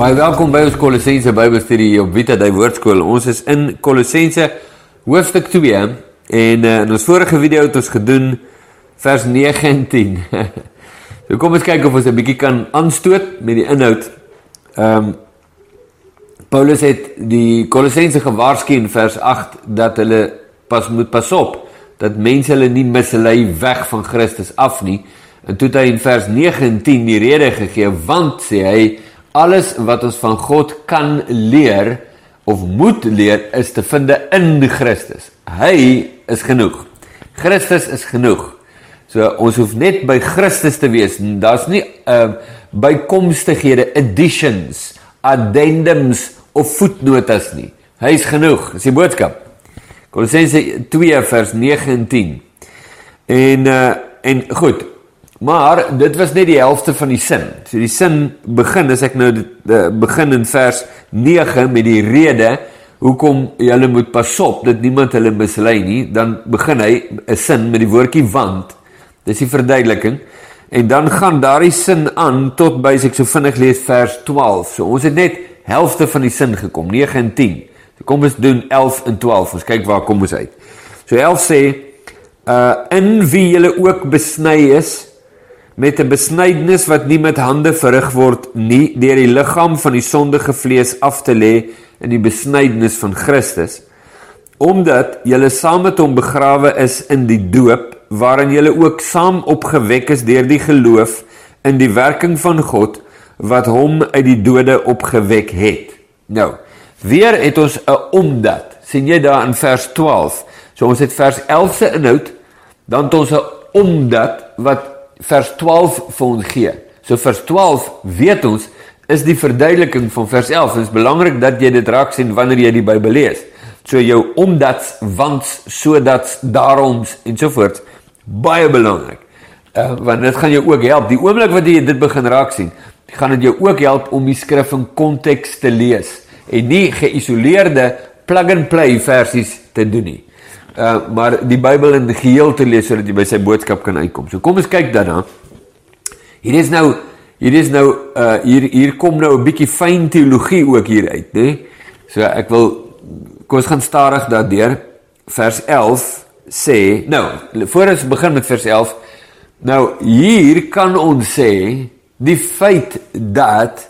Baie welkom by ons Kolossense Bybelstudie op Vita Dei Woordskool. Ons is in Kolossense hoofstuk 2 en uh, in ons vorige video het ons gedoen vers 9 en 10. so kom ons kyk of ons 'n bietjie kan aanstoot met die inhoud. Ehm um, Paulus het die Kolossense gewaarsku in vers 8 dat hulle pas moet pas op dat mense hulle nie mislei weg van Christus af nie. En toe het hy in vers 9 en 10 die rede gegee want sê hy alles wat ons van God kan leer of moet leer is te vind in Christus. Hy is genoeg. Christus is genoeg. So ons hoef net by Christus te wees. Daar's nie uh bykomstighede, additions, addendums of voetnotas nie. Hy is genoeg. Dis die boodskap. Kolossense 2 vers 9 en 10. En uh en goed, Maar dit was net die helfte van die sin. So die sin begin as ek nou dit uh, begin in vers 9 met die rede hoekom julle moet pas op dat niemand hulle mislei nie, dan begin hy 'n sin met die woordjie want. Dis die verduideliking. En dan gaan daardie sin aan tot by as ek so vinnig lees vers 12. So ons het net helfte van die sin gekom, 9 en 10. So kom ons doen 11 en 12. Ons kyk waar kom ons uit. So 11 sê uh in wie julle ook besny is met 'n besnydenis wat nie met hande verrig word nie deur die liggaam van die sondige vlees af te lê in die besnydenis van Christus omdat julle saam met hom begrawe is in die doop waarin julle ook saam opgewek is deur die geloof in die werking van God wat hom uit die dode opgewek het. Nou, weer het ons 'n omdat. sien jy daar in vers 12. So ons het vers 11 se inhoud, dan het ons 'n omdat wat vers 12 vir ons gee. So vers 12 weet ons is die verduideliking van vers 11. Dit is belangrik dat jy dit raak sien wanneer jy die Bybel lees. So jou omdat, want, sodat, daaroms en so voort baie belangrik. Uh, want dit gaan jou ook help. Die oomblik wat jy dit begin raak sien, gaan dit jou ook help om die skrif in konteks te lees en nie geïsoleerde plug and play versies te doen nie. Uh maar die Bybel in geheel te lees sodat jy by sy boodskap kan uitkom. So kom ons kyk dan. Hier is nou hier is nou uh hier hier kom nou 'n bietjie fyn teologie ook hier uit, né? So ek wil kom ons gaan stadig daardeur. Vers 11 sê, nou, voor ons begin met vers 11, nou hier kan ons sê die feit dat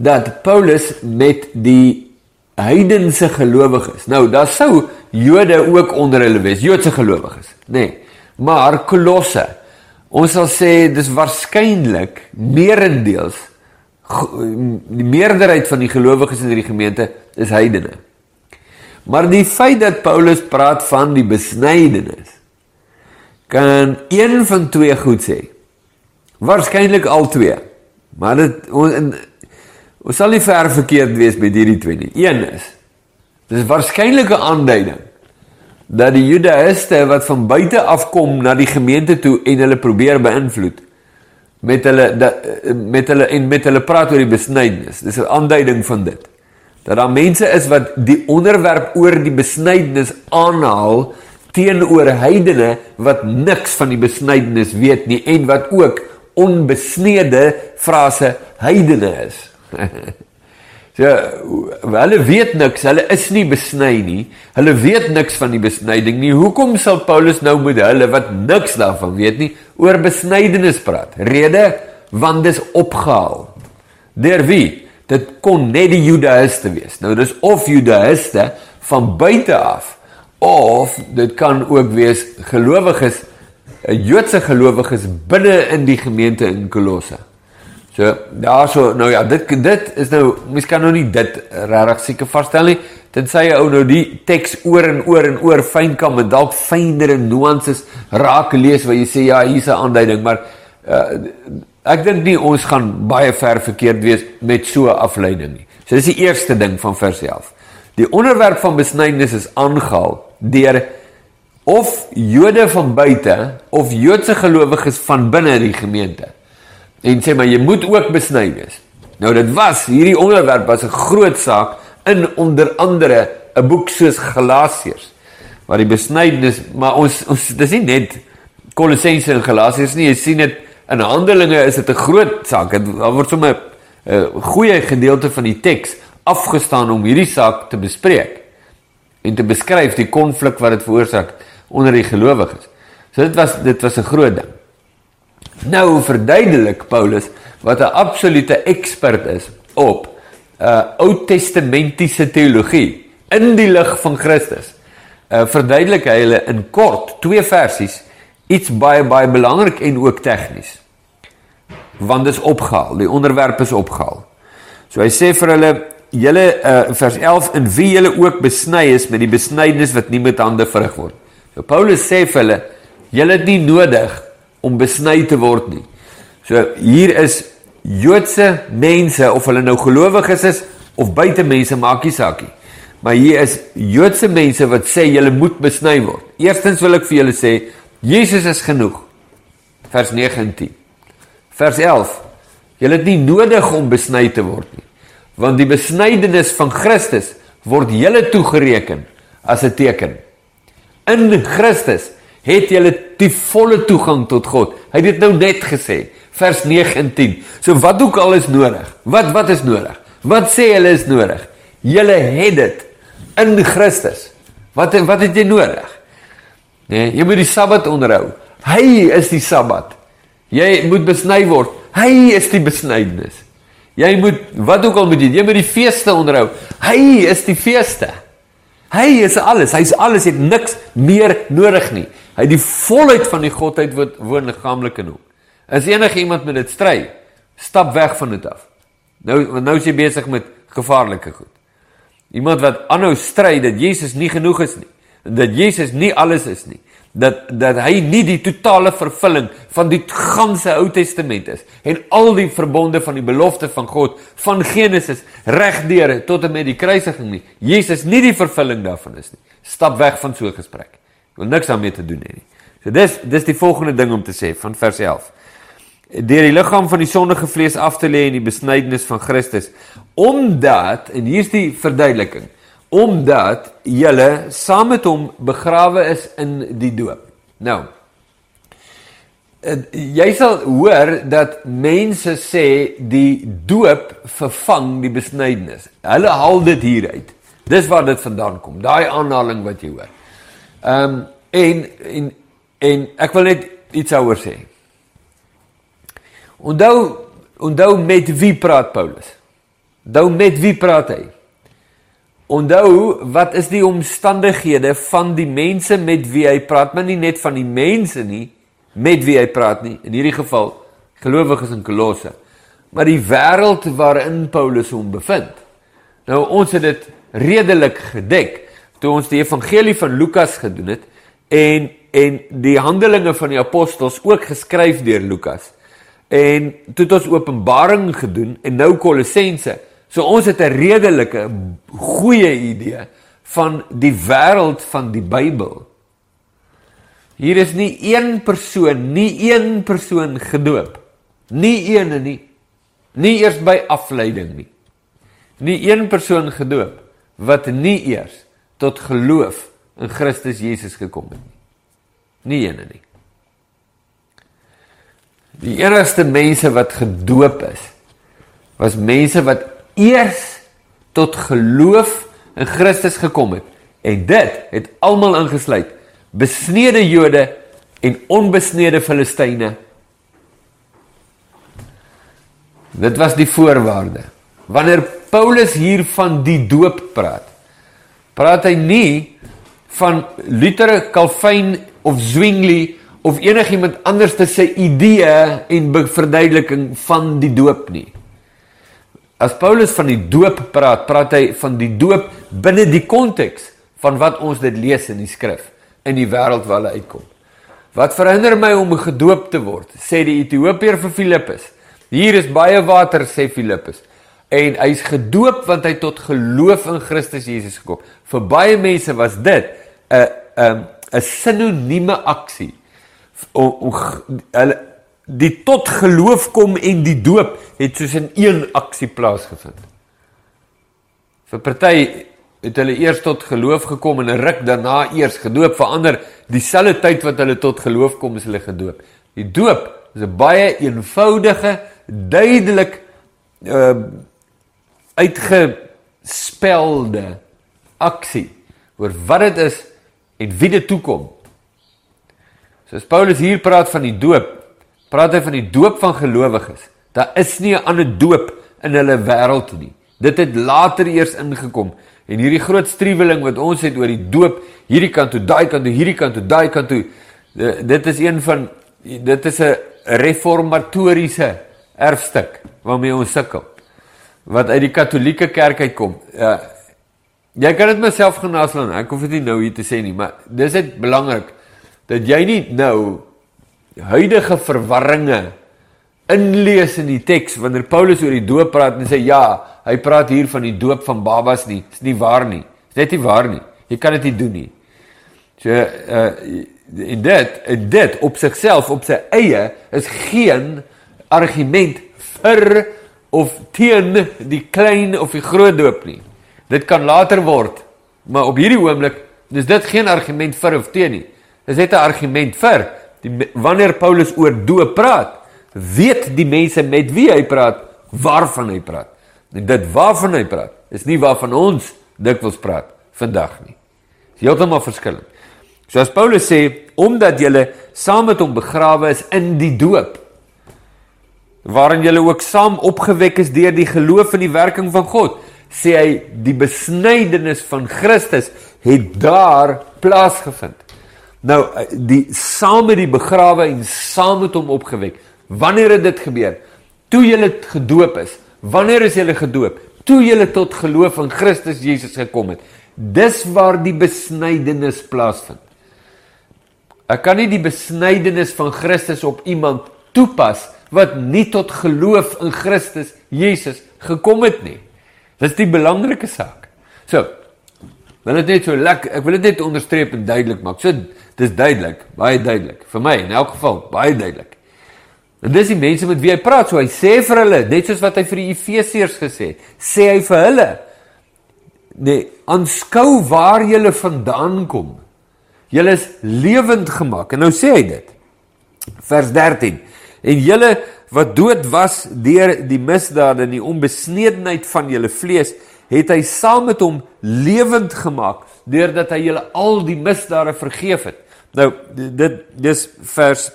dat Paulus met die heidense gelowiges. Nou, daar sou Jode ook onder hulle wees, Joodse gelowiges, nê. Nee, maar Kolosse, ons sal sê dis waarskynlik meerendeels die meerderheid van die gelowiges in die gemeente is heidene. Maar die feit dat Paulus praat van die besnydenis kan een van twee goed sê. Waarskynlik al twee. Maar dit ons ons sal nie ver verkeerd wees met hierdie twee nie. Een is Dis waarskynlik 'n aanduiding dat die Judaïste wat van buite af kom na die gemeente toe en hulle probeer beïnvloed met hulle dat, met hulle en met hulle praat oor die besnydenis. Dis 'n aanduiding van dit. Dat daar mense is wat die onderwerp oor die besnydenis aanhaal teenoor heidene wat niks van die besnydenis weet nie en wat ook onbesnede frase heidene is. So hulle weet niks, hulle is nie besny nie. Hulle weet niks van die besnyding nie. Hoekom sal Paulus nou met hulle wat niks daarvan weet nie oor besnydenis praat? Rede want dis opgehaal. Deur wie? Dit kon net die Judaïste wees. Nou dis of Judaïste van buite af of dit kan ook wees gelowiges, Joodse gelowiges binne in die gemeente in Kolosse. So daarso nou ja, dit dit is nou mens kan nou nie dit regtig seker vasstel nie. Tensy jy ou nou die teks oor en oor en oor fyn kan met dalk fynere nuances raak lees waar jy sê ja, hier's 'n aanduiding, maar uh, ek dink nie ons gaan baie ver verkeerd wees met so 'n afleiding nie. So dis die eerste ding van vers 11. Die onderwerp van besnydenis is aangehaal deur of Jode van buite of Joodse gelowiges van binne die gemeente en sê maar jy moet ook besny wees. Nou dit was hierdie onderwerp was 'n groot saak in onder andere 'n boek soos Galasiërs waar die besnydenis maar ons ons dis nie net Kolossense en Galasiërs nie jy sien dit in Handelinge is dit 'n groot saak dit word sommer 'n goeie gedeelte van die teks afgestaan om hierdie saak te bespreek en te beskryf die konflik wat dit veroorsaak onder die gelowiges. So dit was dit was 'n groot ding. Nou verduidelik Paulus wat 'n absolute ekspert is op 'n uh, Ou Testamentiese teologie in die lig van Christus. Uh verduidelik hy hulle in kort twee versies iets baie baie belangrik en ook tegnies. Want dit is opgehaal, die onderwerp is opgehaal. So hy sê vir hulle julle uh vers 11 in wie julle ook besny is met die besnydenis wat nie met hande verrig word. So Paulus sê vir hulle julle het nie nodig om besny te word nie. So hier is Joodse mense of hulle nou gelowiges is of buite mense maak nie saak nie. Maar hier is Joodse mense wat sê julle moet besny word. Eerstens wil ek vir julle sê Jesus is genoeg. Vers 9 en 10. Vers 11. Julle het nie nodig om besny te word nie. Want die besnydenis van Christus word julle toegereken as 'n teken. In Christus het jy die volle toegang tot God. Hy het dit nou net gesê, vers 9 en 10. So wat ook al is nodig. Wat wat is nodig? Wat sê hulle is nodig? Julle het dit in Christus. Wat wat het jy nodig? Nee, jy moet die Sabbat onderhou. Hy is die Sabbat. Jy moet besny word. Hy is die besnydenis. Jy moet wat ook al moet jy, jy moet die feeste onderhou. Hy is die feeste. Hy is alles. Hy's alles. Hy het niks meer nodig nie. Hy die volheid van die godheid wat woon liggaamlik in hom. As enige iemand met dit stry, stap weg van dit af. Nou nou is jy besig met gevaarlike goed. Iemand wat aanhou stry dat Jesus nie genoeg is nie, dat Jesus nie alles is nie, dat dat hy nie die totale vervulling van die ganse Ou Testament is en al die verbonde van die belofte van God van Genesis regdeur tot en met die kruisiging nie. Jesus nie die vervulling daarvan is nie. Stap weg van so 'n gesprek. Ek wil niks daarmee te doen hê nie. So dis dis die volgende ding om te sê van vers 11 deur die liggaam van die sondige vlees af te lê in die besnydenis van Christus omdat en hier's die verduideliking omdat julle saam met hom begrawe is in die doop. Nou jy sal hoor dat mense sê die doop vervang die besnydenis. Hulle haal dit hieruit. Dis waar dit vandaan kom. Daai aanhaling wat jy hoor. Ehm um, en en en ek wil net iets oor sê. Onthou onthou met wie praat Paulus? Onthou met wie praat hy? Onthou wat is die omstandighede van die mense met wie hy praat, maar nie net van die mense nie met wie hy praat nie. In hierdie geval gelowiges in Kolosse. Maar die wêreld waarin Paulus hom bevind. Nou ons het dit redelik gedek toe ons die evangelie van Lukas gedoen het en en die handelinge van die apostels ook geskryf deur Lukas. En toe het ons Openbaring gedoen en nou Kolossense. So ons het 'n redelike goeie idee van die wêreld van die Bybel. Hier is nie een persoon, nie een persoon gedoop. Nie een en nie. Nie eers by afleiding nie. Nie een persoon gedoop wat nie eers tot geloof in Christus Jesus gekom het nie. Nie een en nie. Die enigste mense wat gedoop is was mense wat eers tot geloof in Christus gekom het en dit het almal ingesluit besnede Jode en onbesnede Filistyne Dit was die voorwaarde wanneer Paulus hier van die doop praat praat hy nie van Luther, Calvin of Zwingli of enigiemand anders te sê idee en verduideliking van die doop nie. As Paulus van die doop praat, praat hy van die doop binne die konteks van wat ons dit lees in die skrif in die wêreld waar hulle uitkom. Wat verhinder my om gedoop te word? sê die Ethiopier vir Filippus. Hier is baie water sê Filippus. En hy's gedoop want hy tot geloof in Christus Jesus gekom. Vir baie mense was dit 'n 'n 'n sinonieme aksie om hulle die tot geloof kom en die doop het soos in een aksie plaasgevind. Vir party het hulle eers tot geloof gekom en 'n ruk daarna eers gedoop, verander dieselfde tyd wat hulle tot geloof kom is hulle gedoop. Die doop is 'n baie eenvoudige, duidelik uh uitgespelde aksie oor wat dit is en wie dit toekom. So as Paulus hier praat van die doop, praat hy van die doop van gelowiges. Daar is nie 'n ander doop in hulle wêreld nie. Dit het later eers ingekom. En hierdie groot struweling wat ons het oor die doop, hierdie kant toe, daai kant toe, hierdie kant toe, daai kant toe, dit is een van dit is 'n reformatoriese erfstuk waarmee ons sukkel wat uit die katolieke kerk uitkom. Ja. Jy kan dit myself genaaslaan. Ek hoef dit nie nou hier te sê nie, maar dis dit belangrik dat jy nie nou huidige verwarringe inlees in die teks wanneer Paulus oor die doop praat en sê ja, hy praat hier van die doop van babas nie. Dis nie waar nie. Dis net nie waar nie. Jy kan dit nie doen nie. So uh en dit en dit op sigself op sy eie is geen argument vir of teen die klein of die groot doop nie. Dit kan later word, maar op hierdie oomblik is dit geen argument vir of teen nie. Dis net 'n argument vir die wanneer Paulus oor doop praat, weet die mense met wie hy praat, waarvan hy praat. En dit waarvan hy praat, is nie waarvan ons dikwels praat vandag nie. Dis heeltemal verskillend. So as Paulus sê, omdat julle saam met hom begrawe is in die doop, waarin julle ook saam opgewek is deur die geloof in die werking van God, sê hy die besnydenis van Christus het daar plaasgevind. Nou die saam met die begrawe en saam met hom opgewek. Wanneer het dit gebeur? Toe jy gedoop is. Wanneer is jy gedoop? Toe jy tot geloof in Christus Jesus gekom het. Dis waar die besnydenis plaasvind. Ek kan nie die besnydenis van Christus op iemand toepas wat nie tot geloof in Christus Jesus gekom het nie. Dis die belangrike saak. So, wil dit net so lekker, ek wil dit net onderstreep en duidelik maak. So, dis duidelik, baie duidelik vir my in elk geval, baie duidelik. En dis die mense met wie hy praat, so hy sê vir hulle, net soos wat hy vir die Efesiërs gesê het, sê hy vir hulle: "Nee, aanskou waar julle vandaan kom. Julle is lewend gemaak." En nou sê hy dit. Vers 13 en julle wat dood was deur die misdade en die onbesnedenheid van julle vlees het hy saam met hom lewend gemaak deurdat hy julle al die misdade vergeef het. Nou dit dis vers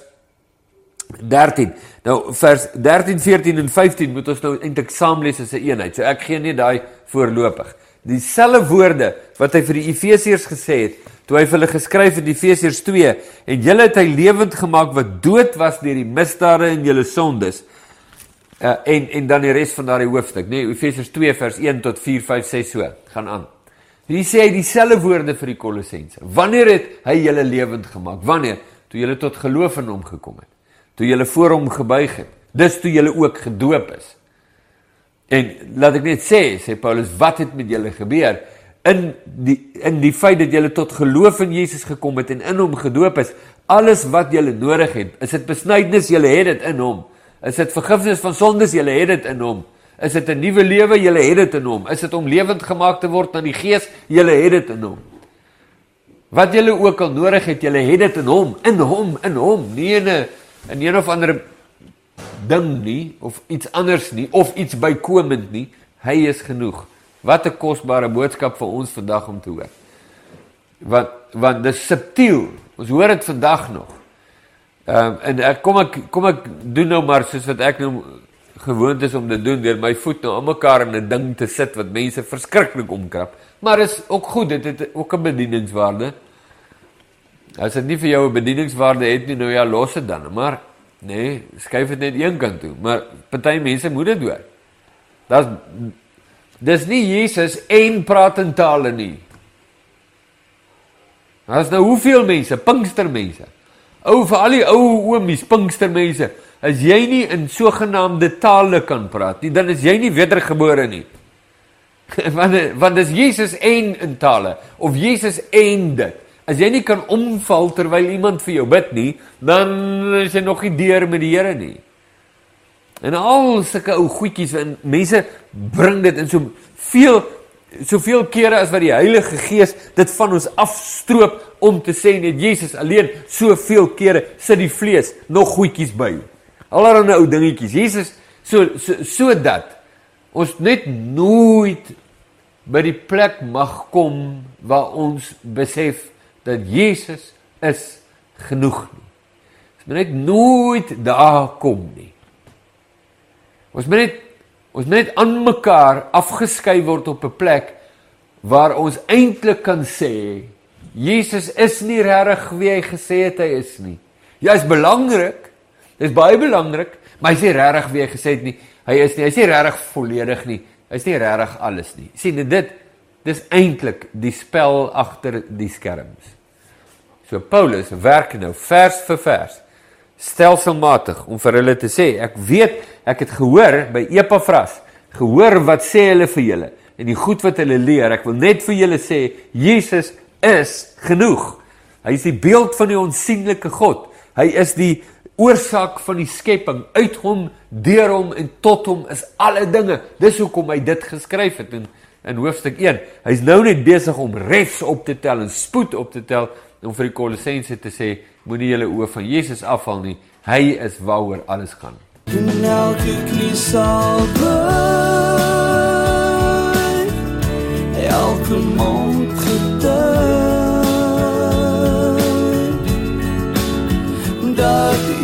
13 nou vers 13 14 en 15 moet ons nou eintlik saam lees as 'n een eenheid. So ek gee net daai voorlopig dieselfde woorde wat hy vir die efesiërs gesê het toe hy vir hulle geskryf het Efesiërs 2 en julle het hy lewend gemaak wat dood was deur die misdade en julle sondes. Uh, en en dan die res van daardie hoofstuk, nê, nee, Efesiërs 2 vers 1 tot 4 5 6 so, gaan aan. Hier sê hy dieselfde woorde vir die Kolossense. Wanneer het hy julle lewend gemaak? Wanneer? Toe julle tot geloof in hom gekom het. Toe julle voor hom gebuig het. Dis toe julle ook gedoop is. En laat ek net sê, sê Paulus, wat het met julle gebeur? in die in die feit dat jy tot geloof in Jesus gekom het en in hom gedoop is, alles wat jy nodig het, is dit besnydenis, jy het dit in hom. Is dit vergifnis van sondes, jy het dit in hom. Is dit 'n nuwe lewe, jy het dit in hom. Is dit om lewend gemaak te word aan die Gees, jy het dit in hom. Wat jy ook al nodig het, jy het dit in hom, in hom, in hom, nie in 'n in een of ander ding nie of iets anders nie of iets bykomend nie. Hy is genoeg. Wat 'n kosbare boodskap vir ons vandag om te hoor. Want want dis subtiel. Ons hoor dit vandag nog. Ehm um, en ek kom ek kom ek doen nou maar soos wat ek nou gewoond is om te doen deur my voet nou almekaar in 'n ding te sit wat mense verskriklik omkrap. Maar is ook goed, dit het ook 'n bedieningswaarde. As dit nie vir jou 'n bedieningswaarde het nie, nou ja, los dit dan, maar nee, skuif dit net een kant toe. Maar party mense moet dit hoor. Das Dis nie Jesus en praat in tale nie. Daar's nou hoeveel mense, Pinkstermense. Ou vir al die ou oomies, Pinkstermense, as jy nie in sogenaamde tale kan praat nie, dan is jy nie wedergebore nie. want want dis Jesus en in tale of Jesus en dit. As jy nie kan omval terwyl iemand vir jou bid nie, dan is jy nog nie deur met die Here nie. En al sulke ou goedjies en mense bring dit in so veel soveel kere as wat die Heilige Gees dit van ons afstroop om te sê net Jesus alleen soveel kere sit die vlees nog goedjies by. Allerhande ou dingetjies. Jesus so so, so ons net nooit by die plek mag kom waar ons besef dat Jesus is genoeg nie. Ons moet net nooit daar kom nie. Ons moet net ons moet net aan mekaar afgeskei word op 'n plek waar ons eintlik kan sê Jesus is nie regtig wie hy gesê het hy is nie. Ja, is belangrik. Dis baie belangrik, maar hy sê regtig wie hy gesê het nie. Hy is nie, hy sê regtig volledig nie. Hy's nie regtig alles nie. sien dit dis eintlik die spel agter die skerms. So Paulus werk nou vers vir vers stelselmatig om vir hulle te sê ek weet ek het gehoor by Epafras gehoor wat sê hulle vir julle en die goed wat hulle leer ek wil net vir julle sê Jesus is genoeg. Hy is die beeld van die onsigbare God. Hy is die oorsaak van die skepping. Uit hom deur hom en tot hom is alle dinge. Dis hoekom hy dit geskryf het in in hoofstuk 1 hy's nou net besig om refs op te tel en spoed op te tel om vir die Kolossense te sê moenie julle oë van Jesus afval nie. Hy is waaroor alles gaan. En elke knie sal buig. Elke mond getuig. Dat